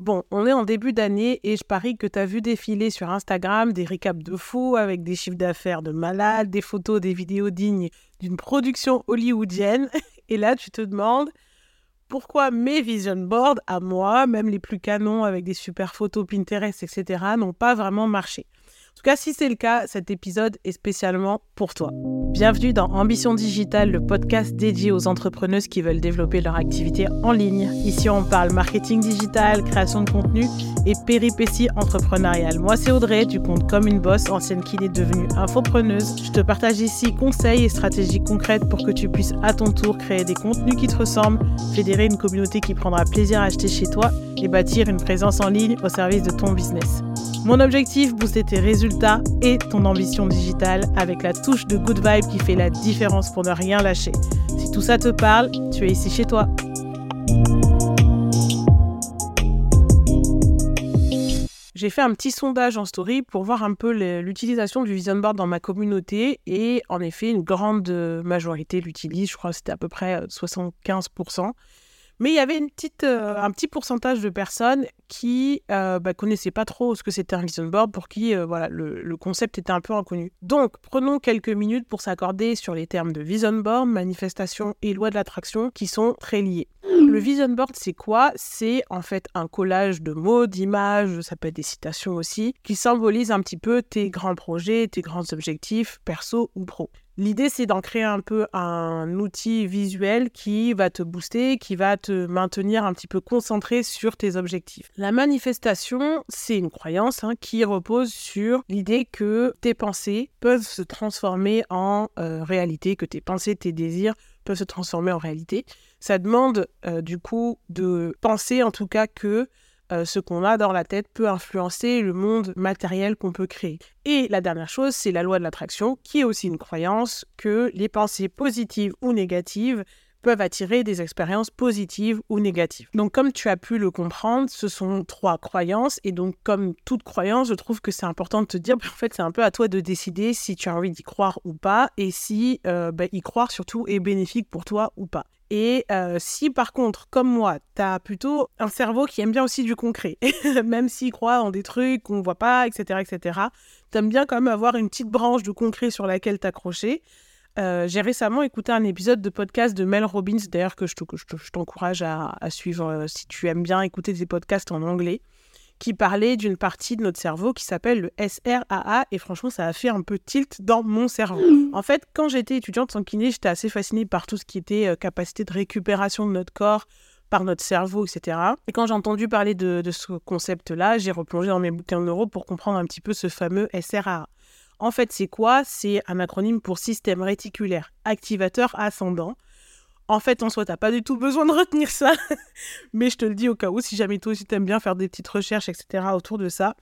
Bon, on est en début d'année et je parie que tu as vu défiler sur Instagram des récaps de fous avec des chiffres d'affaires de malades, des photos, des vidéos dignes d'une production hollywoodienne. Et là, tu te demandes pourquoi mes vision boards à moi, même les plus canons avec des super photos Pinterest, etc., n'ont pas vraiment marché. En tout cas, si c'est le cas, cet épisode est spécialement pour toi. Bienvenue dans Ambition Digitale, le podcast dédié aux entrepreneuses qui veulent développer leur activité en ligne. Ici, on parle marketing digital, création de contenu et péripéties entrepreneuriales. Moi, c'est Audrey, du compte Comme une Bosse, ancienne kiné devenue infopreneuse. Je te partage ici conseils et stratégies concrètes pour que tu puisses à ton tour créer des contenus qui te ressemblent, fédérer une communauté qui prendra plaisir à acheter chez toi et bâtir une présence en ligne au service de ton business. Mon objectif, booster tes résultats et ton ambition digitale avec la touche de good vibe qui fait la différence pour ne rien lâcher. Si tout ça te parle, tu es ici chez toi. J'ai fait un petit sondage en story pour voir un peu l'utilisation du vision board dans ma communauté et en effet une grande majorité l'utilise, je crois que c'était à peu près 75%. Mais il y avait euh, un petit pourcentage de personnes qui ne euh, bah, connaissaient pas trop ce que c'était un vision board, pour qui euh, voilà, le, concept était un peu inconnu. Donc, prenons quelques minutes pour s'accorder sur les termes de vision board, manifestation et loi de l'attraction qui sont très liés. Le vision board, c'est quoi? C'est en fait un collage de mots, d'images, ça peut être des citations aussi, qui symbolisent un petit peu tes grands projets, tes grands objectifs, perso ou pro. L'idée, c'est d'en créer un peu un outil visuel qui va te booster, qui va te maintenir un petit peu concentré sur tes objectifs. La manifestation, c'est une croyance hein, qui repose sur l'idée que tes pensées peuvent se transformer en euh, réalité, que tes pensées, tes désirs peuvent se transformer en réalité. Ça demande euh, du coup de penser en tout cas que euh, ce qu'on a dans la tête peut influencer le monde matériel qu'on peut créer. Et la dernière chose, c'est la loi de l'attraction, qui est aussi une croyance que les pensées positives ou négatives peuvent attirer des expériences positives ou négatives. Donc comme tu as pu le comprendre, ce sont trois croyances et donc comme toute croyance, je trouve que c'est important de te dire, en fait c'est un peu à toi de décider si tu as envie d'y croire ou pas et si euh, bah, y croire surtout est bénéfique pour toi ou pas. Et euh, si par contre, comme moi, tu as plutôt un cerveau qui aime bien aussi du concret, même s'il croit en des trucs qu'on voit pas, etc., etc., tu aimes bien quand même avoir une petite branche de concret sur laquelle t'accrocher. Euh, j'ai récemment écouté un épisode de podcast de Mel Robbins, d'ailleurs que je t'encourage à, suivre euh, si tu aimes bien écouter des podcasts en anglais qui parlait d'une partie de notre cerveau qui s'appelle le SRAA. Et franchement, ça a fait un peu tilt dans mon cerveau. En fait, quand j'étais étudiante en kiné, j'étais assez fascinée par tout ce qui était euh, capacité de récupération de notre corps par notre cerveau, etc. Et quand j'ai entendu parler de, ce concept-là, j'ai replongé dans mes bouquins de neuro pour comprendre un petit peu ce fameux SRAA. En fait, c'est quoi? C'est un acronyme pour système réticulaire activateur ascendant. En fait, en soi, t'as pas du tout besoin de retenir ça. Mais je te le dis au cas où, si jamais toi aussi t'aimes bien faire des petites recherches, etc. autour de ça.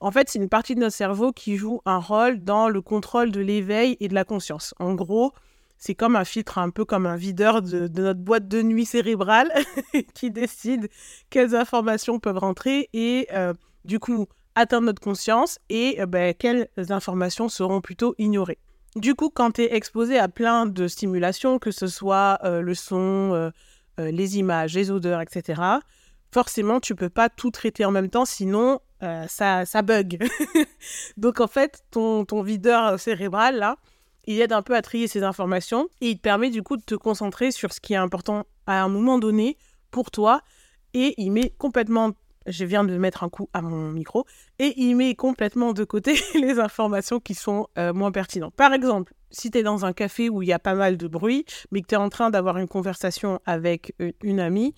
En fait, c'est une partie de notre cerveau qui joue un rôle dans le contrôle de l'éveil et de la conscience. En gros, c'est comme un filtre, un peu comme un videur de, notre boîte de nuit cérébrale qui décide quelles informations peuvent rentrer et euh, du coup atteindre notre conscience et euh, ben, quelles informations seront plutôt ignorées. Du coup, quand tu es exposé à plein de stimulations, que ce soit euh, le son, euh, euh, les images, les odeurs, etc., forcément, tu peux pas tout traiter en même temps, sinon ça, ça bug. Donc en fait, ton, videur cérébral, là, il aide un peu à trier ces informations et il te permet du coup de te concentrer sur ce qui est important à un moment donné pour toi et il met complètement je viens de mettre un coup à mon micro, et il met complètement de côté les informations qui sont euh, moins pertinentes. Par exemple, si tu es dans un café où il y a pas mal de bruit, mais que tu es en train d'avoir une conversation avec euh, une amie,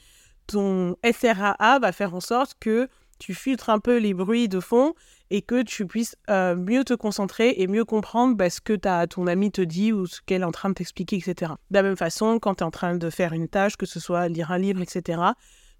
ton SRAA va faire en sorte que tu filtres un peu les bruits de fond et que tu puisses euh, mieux te concentrer et mieux comprendre bah, ce que ton ami te dit ou ce qu'elle est en train de t'expliquer, etc. De la même façon, quand tu es en train de faire une tâche, que ce soit lire un livre, etc.,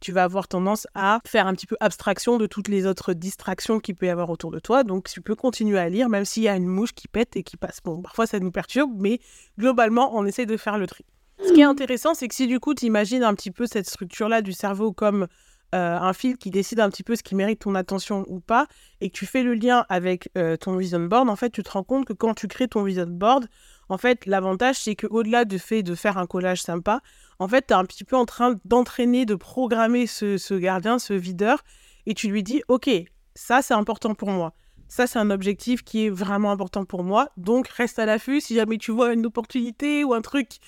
tu vas avoir tendance à faire un petit peu abstraction de toutes les autres distractions qu'il peut y avoir autour de toi. Donc, tu peux continuer à lire, même s'il y a une mouche qui pète et qui passe. Bon, parfois, ça nous perturbe, mais globalement, on essaie de faire le tri. Ce qui est intéressant, c'est que si du coup, tu imagines un petit peu cette structure-là du cerveau comme euh, un fil qui décide un petit peu ce qui mérite ton attention ou pas, et que tu fais le lien avec euh, ton vision board, en fait, tu te rends compte que quand tu crées ton vision board, en fait, l'avantage, c'est qu'au-delà du fait de faire un collage sympa, en fait, tu es un petit peu en train d'entraîner, de programmer ce, gardien, ce videur. et tu lui dis, OK, ça c'est important pour moi. Ça, c'est un objectif qui est vraiment important pour moi. Donc, reste à l'affût. Si jamais tu vois une opportunité ou un truc,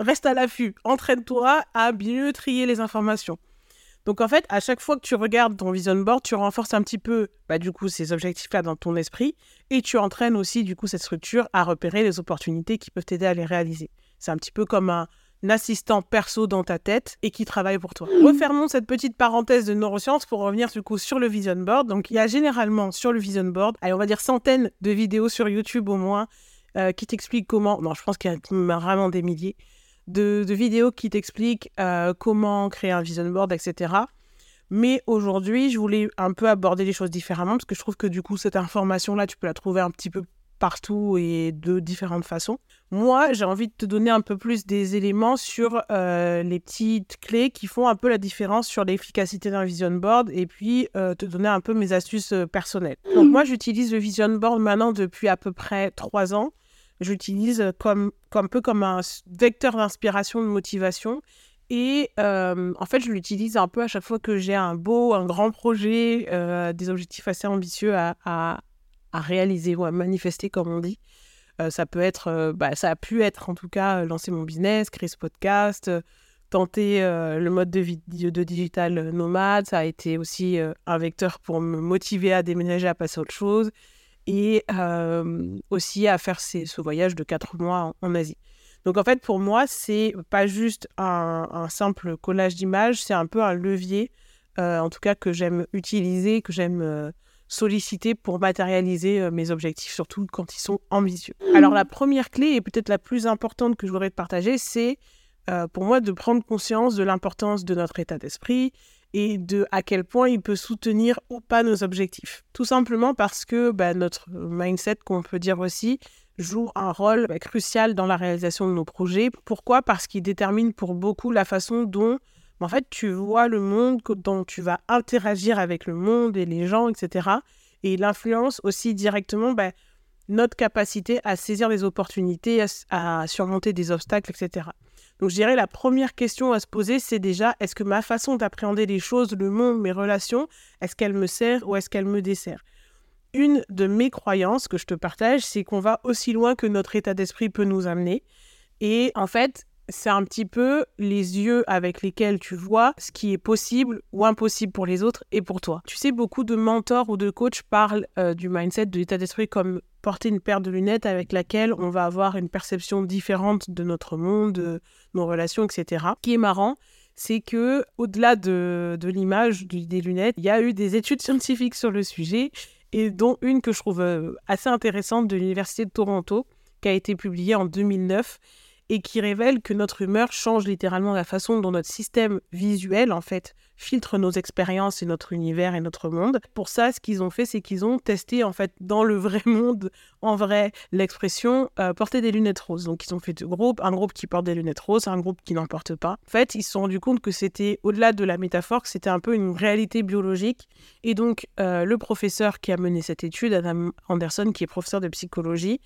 reste à l'affût. Entraîne-toi à mieux trier les informations. Donc en fait, à chaque fois que tu regardes ton vision board, tu renforces un petit peu, bah, du coup, ces objectifs-là dans ton esprit et tu entraînes aussi, du coup, cette structure à repérer les opportunités qui peuvent t'aider à les réaliser. C'est un petit peu comme un, assistant perso dans ta tête et qui travaille pour toi. Refermons cette petite parenthèse de neurosciences pour revenir du coup sur le vision board. Donc il y a généralement sur le vision board, allez, on va dire centaines de vidéos sur YouTube au moins euh, qui t'expliquent comment. Non, je pense qu'il y a vraiment des milliers de, vidéos qui t'expliquent euh, comment créer un vision board, etc. Mais aujourd'hui, je voulais un peu aborder les choses différemment parce que je trouve que du coup, cette information-là, tu peux la trouver un petit peu partout et de différentes façons. Moi, j'ai envie de te donner un peu plus des éléments sur euh, les petites clés qui font un peu la différence sur l'efficacité d'un vision board et puis euh, te donner un peu mes astuces personnelles. Donc moi, j'utilise le vision board maintenant depuis à peu près trois ans j'utilise comme, comme un peu comme un vecteur d'inspiration, de motivation. Et euh, en fait, je l'utilise un peu à chaque fois que j'ai un beau, un grand projet, euh, des objectifs assez ambitieux à, à, réaliser ou à manifester, comme on dit. Euh, ça peut être, bah, ça a pu être en tout cas lancer mon business, créer ce podcast, tenter le mode de, vie, de digital nomade. Ça a été aussi un vecteur pour me motiver à déménager, à passer à autre chose et aussi à faire ce voyage de quatre mois en, Asie. Donc en fait, pour moi, c'est pas juste un, simple collage d'images, c'est un peu un levier, en tout cas que j'aime utiliser, que j'aime solliciter pour matérialiser mes objectifs, surtout quand ils sont ambitieux. Alors la première clé, et peut-être la plus importante que je voudrais partager, c'est pour moi de prendre conscience de l'importance de notre état d'esprit et de à quel point il peut soutenir ou pas nos objectifs. Tout simplement parce que bah, notre mindset, qu'on peut dire aussi, joue un rôle bah, crucial dans la réalisation de nos projets. Pourquoi? Parce qu'il détermine pour beaucoup la façon dont en fait, tu vois le monde, dont tu vas interagir avec le monde et les gens, etc. Et il influence aussi directement bah, notre capacité à saisir des opportunités, à surmonter des obstacles, etc. Donc je dirais la première question à se poser, c'est déjà est-ce que ma façon d'appréhender les choses, le monde, mes relations, est-ce qu'elle me sert ou est-ce qu'elle me dessert Une de mes croyances que je te partage, c'est qu'on va aussi loin que notre état d'esprit peut nous amener. Et en fait, c'est un petit peu les yeux avec lesquels tu vois ce qui est possible ou impossible pour les autres et pour toi. Tu sais, beaucoup de mentors ou de coachs parlent euh, du mindset, de l'état d'esprit comme porter une paire de lunettes avec laquelle on va avoir une perception différente de notre monde, de nos relations, etc. Ce qui est marrant, c'est que au-delà de, l'image des lunettes, il y a eu des études scientifiques sur le sujet, et dont une que je trouve euh, assez intéressante de l'Université de Toronto, qui a été publiée en 2009 et qui révèle que notre humeur change littéralement la façon dont notre système visuel, en fait, filtre nos expériences et notre univers et notre monde. Pour ça, ce qu'ils ont fait, c'est qu'ils ont testé, en fait, dans le vrai monde, en vrai, l'expression euh, porter des lunettes roses. Donc, ils ont fait deux groupes, un groupe qui porte des lunettes roses, un groupe qui n'en porte pas. En fait, ils se sont rendus compte que c'était, au-delà de la métaphore, que c'était un peu une réalité biologique. Et donc, euh, le professeur qui a mené cette étude, Adam Anderson, qui est professeur de psychologie,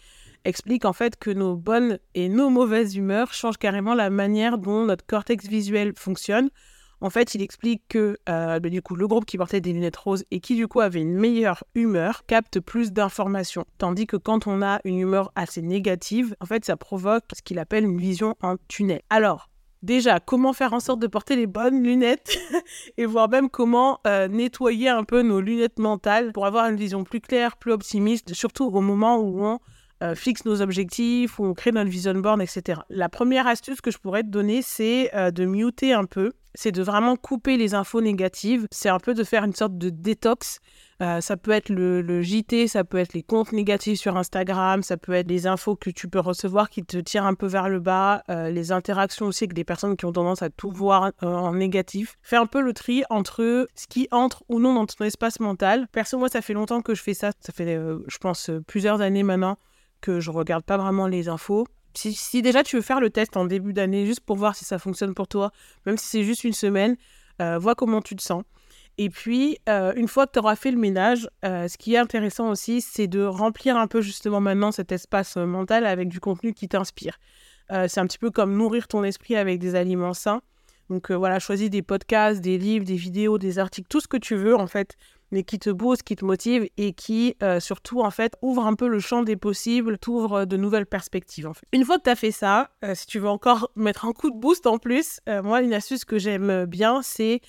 explique en fait que nos bonnes et nos mauvaises humeurs changent carrément la manière dont notre cortex visuel fonctionne. En fait, il explique que euh, bah, du coup, le groupe qui portait des lunettes roses et qui du coup avait une meilleure humeur capte plus d'informations, tandis que quand on a une humeur assez négative, en fait, ça provoque ce qu'il appelle une vision en tunnel. Alors, déjà, comment faire en sorte de porter les bonnes lunettes et voir même comment euh, nettoyer un peu nos lunettes mentales pour avoir une vision plus claire, plus optimiste, surtout au moment où on euh, fixe nos objectifs, on crée notre vision board, etc. La première astuce que je pourrais te donner, c'est euh, de muter un peu, c'est de vraiment couper les infos négatives, c'est un peu de faire une sorte de détox. Euh, ça peut être le, JT, ça peut être les comptes négatifs sur Instagram, ça peut être les infos que tu peux recevoir qui te tirent un peu vers le bas, les interactions aussi avec des personnes qui ont tendance à tout voir en négatif. Fais un peu le tri entre ce qui entre ou non dans ton espace mental. Perso, moi, ça fait longtemps que je fais ça, ça fait, je pense, plusieurs années maintenant que je regarde pas vraiment les infos. Si, déjà tu veux faire le test en début d'année juste pour voir si ça fonctionne pour toi, même si c'est juste une semaine, euh, vois comment tu te sens. Et puis, euh, une fois que tu auras fait le ménage, euh, ce qui est intéressant aussi, c'est de remplir un peu justement maintenant cet espace mental avec du contenu qui t'inspire. c'est un petit peu comme nourrir ton esprit avec des aliments sains. Donc voilà, choisis des podcasts, des livres, des vidéos, des articles, tout ce que tu veux en fait mais qui te booste, qui te motive et qui euh, surtout en fait ouvre un peu le champ des possibles, t'ouvre euh, de nouvelles perspectives en fait. Une fois que tu as fait ça, euh, si tu veux encore mettre un coup de boost en plus, moi une astuce que j'aime bien c'est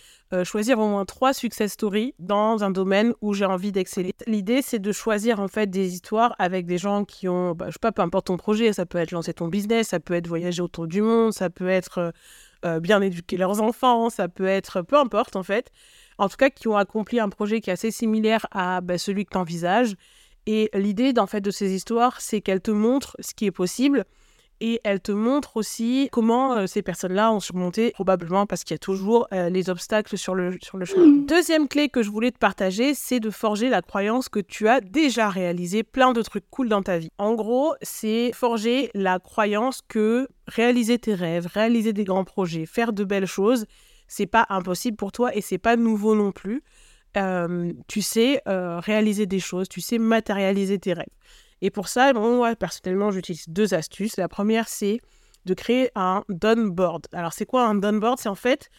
choisir au moins trois success stories dans un domaine où j'ai envie d'exceller. L'idée c'est de choisir en fait des histoires avec des gens qui ont, bah, je sais pas, peu importe ton projet, ça peut être lancer ton business, ça peut être voyager autour du monde, ça peut être bien éduquer leurs enfants, ça peut être peu importe en fait en tout cas qui ont accompli un projet qui est assez similaire à bah, celui que tu envisages. Et l'idée en fait, de ces histoires, c'est qu'elles te montrent ce qui est possible et elles te montrent aussi comment euh, ces personnes-là ont surmonté, probablement parce qu'il y a toujours euh, les obstacles sur le, sur le chemin. Deuxième clé que je voulais te partager, c'est de forger la croyance que tu as déjà réalisé plein de trucs cool dans ta vie. En gros, c'est forger la croyance que réaliser tes rêves, réaliser des grands projets, faire de belles choses, c'est pas impossible pour toi et c'est pas nouveau non plus. Euh, tu sais euh, réaliser des choses, tu sais matérialiser tes rêves. Et pour ça, moi, personnellement, j'utilise deux astuces. La première, c'est de créer un done board. Alors, c'est quoi un done board? C'est en fait,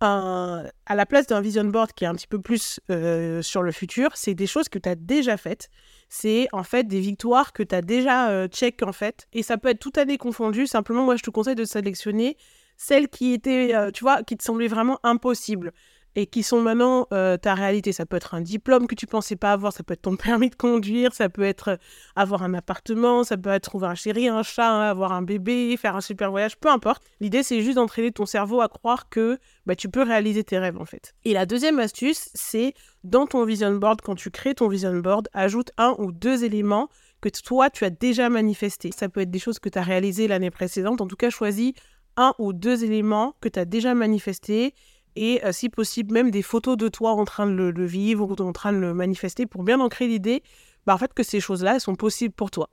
un, à la place d'un vision board qui est un petit peu plus euh, sur le futur, c'est des choses que tu as déjà faites. C'est en fait des victoires que tu as déjà check en fait. Et ça peut être toute année confondue. Simplement, moi, je te conseille de sélectionner celles qui étaient, euh, tu vois, qui te semblaient vraiment impossibles et qui sont maintenant euh, ta réalité. Ça peut être un diplôme que tu pensais pas avoir, ça peut être ton permis de conduire, ça peut être euh, avoir un appartement, ça peut être trouver un chéri, un chat, hein, avoir un bébé, faire un super voyage, peu importe. L'idée, c'est juste d'entraîner ton cerveau à croire que bah, tu peux réaliser tes rêves en fait. Et la deuxième astuce, c'est dans ton vision board, quand tu crées ton vision board, ajoute un ou deux éléments que toi, tu as déjà manifestés. Ça peut être des choses que tu as réalisées l'année précédente. En tout cas, choisis un ou deux éléments que tu as déjà manifestés et euh, si possible même des photos de toi en train de le, vivre ou en train de le manifester pour bien ancrer l'idée bah, en fait que ces choses-là sont possibles pour toi.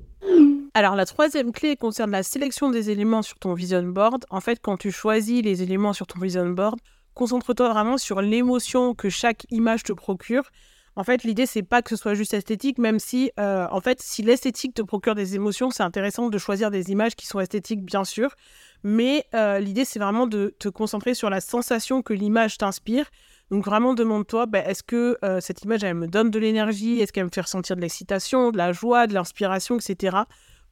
Alors la troisième clé concerne la sélection des éléments sur ton vision board. En fait, quand tu choisis les éléments sur ton vision board, concentre-toi vraiment sur l'émotion que chaque image te procure. En fait, l'idée c'est pas que ce soit juste esthétique, même si, euh, en fait, si l'esthétique te procure des émotions, c'est intéressant de choisir des images qui sont esthétiques, bien sûr. Mais euh, l'idée, c'est vraiment de te concentrer sur la sensation que l'image t'inspire. Donc vraiment, demande-toi, bah, est-ce que euh, cette image, elle me donne de l'énergie? Est-ce qu'elle me fait ressentir de l'excitation, de la joie, de l'inspiration, etc.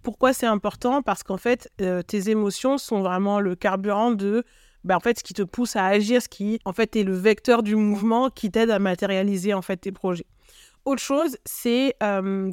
Pourquoi c'est important? Parce qu'en fait, tes émotions sont vraiment le carburant de... Bah, en fait, ce qui te pousse à agir, ce qui en fait est le vecteur du mouvement qui t'aide à matérialiser en fait tes projets. Autre chose, c'est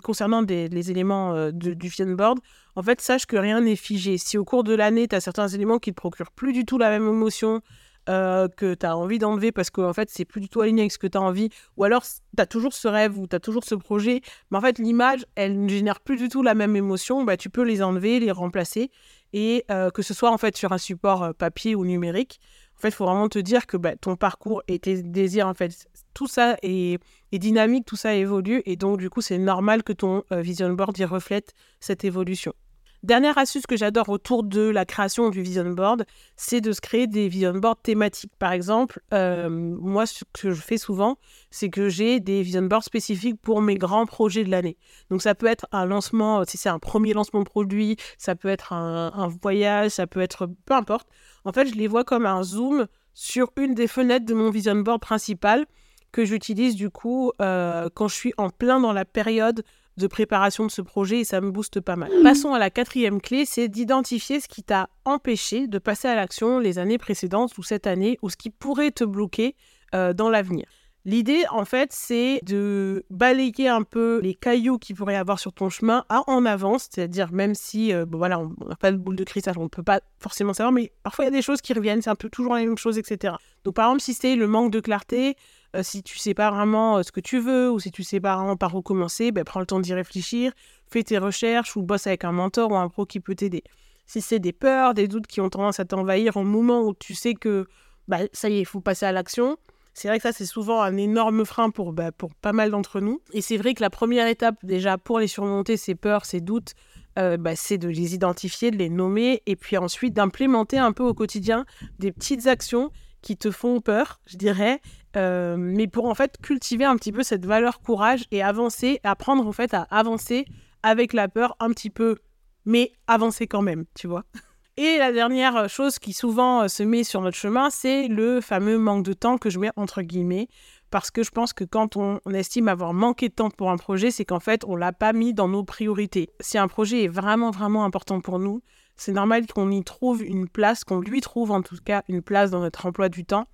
concernant les éléments du vision board, en fait, sache que rien n'est figé. Si au cours de l'année, tu as certains éléments qui te procurent plus du tout la même émotion, que tu as envie d'enlever parce qu'en fait, c'est plus du tout aligné avec ce que tu as envie, ou alors tu as toujours ce rêve ou tu as toujours ce projet, mais en fait, l'image, elle ne génère plus du tout la même émotion, bah, tu peux les enlever, les remplacer, et que ce soit en fait sur un support papier ou numérique. En fait, il faut vraiment te dire que bah, ton parcours et tes désirs, en fait, tout ça est, dynamique, tout ça évolue. Et donc, du coup, c'est normal que ton euh, vision board y reflète cette évolution. Dernière astuce que j'adore autour de la création du vision board, c'est de se créer des vision boards thématiques. Par exemple, euh, moi, ce que je fais souvent, c'est que j'ai des vision boards spécifiques pour mes grands projets de l'année. Donc, ça peut être un lancement, si c'est un premier lancement produit, ça peut être un, voyage, ça peut être peu importe. En fait, je les vois comme un zoom sur une des fenêtres de mon vision board principal que j'utilise du coup euh, quand je suis en plein dans la période de préparation de ce projet et ça me booste pas mal. Passons à la quatrième clé, c'est d'identifier ce qui t'a empêché de passer à l'action les années précédentes ou cette année ou ce qui pourrait te bloquer euh, dans l'avenir. L'idée, en fait, c'est de balayer un peu les cailloux qu'il pourrait y avoir sur ton chemin en avance, c'est-à-dire même si, euh, voilà, on n'a pas de boule de cristal, on ne peut pas forcément savoir, mais parfois il y a des choses qui reviennent, c'est un peu toujours la même chose, etc. Donc par exemple, si c'est le manque de clarté, euh, si tu sais pas vraiment euh, ce que tu veux ou si tu sais pas vraiment par où commencer, ben, prends le temps d'y réfléchir, fais tes recherches ou bosse avec un mentor ou un pro qui peut t'aider. Si c'est des peurs, des doutes qui ont tendance à t'envahir au moment où tu sais que bah, ça y est, il faut passer à l'action, c'est vrai que ça, c'est souvent un énorme frein pour, bah, pour pas mal d'entre nous. Et c'est vrai que la première étape, déjà, pour les surmonter, ces peurs, ces doutes, euh, bah, c'est de les identifier, de les nommer, et puis ensuite d'implémenter un peu au quotidien des petites actions qui te font peur, je dirais, euh, mais pour en fait cultiver un petit peu cette valeur courage et avancer, apprendre en fait à avancer avec la peur un petit peu, mais avancer quand même, tu vois. Et la dernière chose qui souvent se met sur notre chemin, c'est le fameux manque de temps que je mets entre guillemets parce que je pense que quand on, estime avoir manqué de temps pour un projet, c'est qu'en fait, on l'a pas mis dans nos priorités. Si un projet est vraiment, vraiment important pour nous, c'est normal qu'on y trouve une place, qu'on lui trouve en tout cas une place dans notre emploi du temps.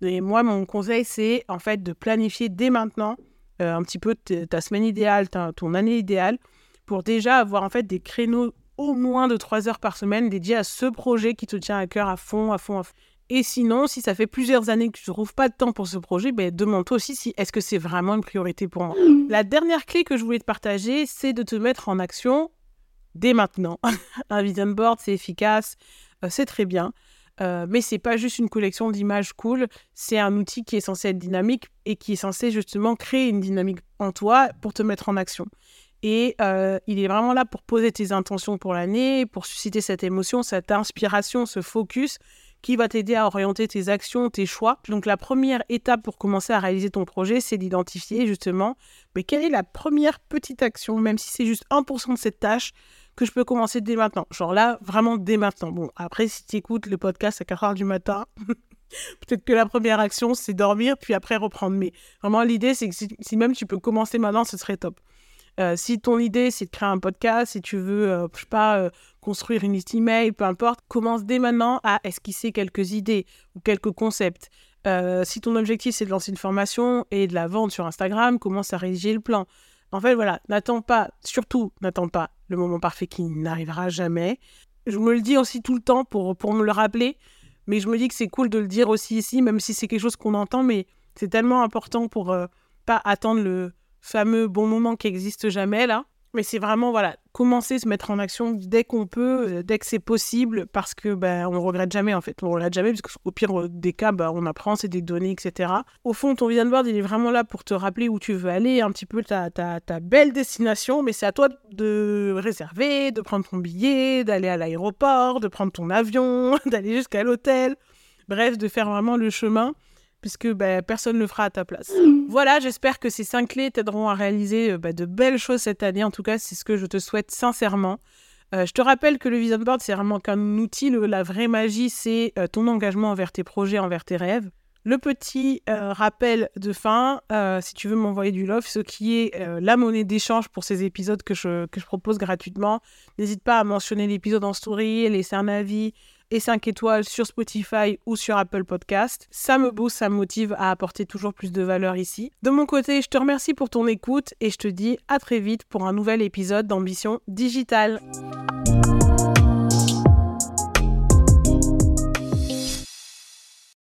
Et moi, mon conseil, c'est en fait de planifier dès maintenant euh, un petit peu ta semaine idéale, ton année idéale, pour déjà avoir en fait des créneaux au moins de 3 heures par semaine dédiés à ce projet qui te tient à cœur à fond, à fond, à fond. Et sinon, si ça fait plusieurs années que tu ne trouves pas de temps pour ce projet, ben, demande-toi aussi si est-ce que c'est vraiment une priorité pour moi? La dernière clé que je voulais te partager, c'est de te mettre en action dès maintenant. un vision board, c'est efficace, euh, c'est très bien. Euh, mais c'est pas juste une collection d'images cool, c'est un outil qui est censé être dynamique et qui est censé justement créer une dynamique en toi pour te mettre en action. Et euh, il est vraiment là pour poser tes intentions pour l'année, pour susciter cette émotion, cette inspiration, ce focus qui va t'aider à orienter tes actions, tes choix. Donc la première étape pour commencer à réaliser ton projet, c'est d'identifier justement mais quelle est la première petite action, même si c'est juste 1% de cette tâche, que je peux commencer dès maintenant. Genre là, vraiment dès maintenant. Bon, après, si tu écoutes le podcast à 4 heures du matin, peut-être que la première action, c'est dormir, puis après reprendre. Mais vraiment, l'idée, c'est que si, même tu peux commencer maintenant, ce serait top. Euh, si ton idée, c'est de créer un podcast, si tu veux, euh, je sais pas, euh, construire une liste email, peu importe, commence dès maintenant à esquisser quelques idées ou quelques concepts. si ton objectif, c'est de lancer une formation et de la vendre sur Instagram, commence à rédiger le plan. En fait, voilà, n'attends pas, surtout, n'attends pas le moment parfait qui n'arrivera jamais. Je me le dis aussi tout le temps pour, pour me le rappeler, mais je me dis que c'est cool de le dire aussi ici, même si c'est quelque chose qu'on entend, mais c'est tellement important pour pas attendre le, fameux bon moment qui n'existe jamais là. Mais c'est vraiment, voilà, commencer, se mettre en action dès qu'on peut, euh, dès que c'est possible, parce que ben, on ne regrette jamais en fait. On ne regrette jamais, parce qu'au pire euh, des cas, ben, on apprend, c'est des données, etc. Au fond, ton vision board, il est vraiment là pour te rappeler où tu veux aller, un petit peu ta, ta, ta belle destination, mais c'est à toi de réserver, de prendre ton billet, d'aller à l'aéroport, de prendre ton avion, d'aller jusqu'à l'hôtel. Bref, de faire vraiment le chemin puisque bah, personne ne le fera à ta place. Voilà, j'espère que ces cinq clés t'aideront à réaliser euh, bah, de belles choses cette année. En tout cas, c'est ce que je te souhaite sincèrement. Euh, je te rappelle que le vision board, c'est vraiment qu'un outil. la vraie magie, c'est euh, ton engagement envers tes projets, envers tes rêves. Le petit rappel de fin, si tu veux m'envoyer du love, ce qui est la monnaie d'échange pour ces épisodes que je, que je propose gratuitement, n'hésite pas à mentionner l'épisode en story, laisser un avis, et 5 étoiles sur Spotify ou sur Apple Podcast. Ça me booste, ça me motive à apporter toujours plus de valeur ici. De mon côté, je te remercie pour ton écoute et je te dis à très vite pour un nouvel épisode d'Ambition Digitale.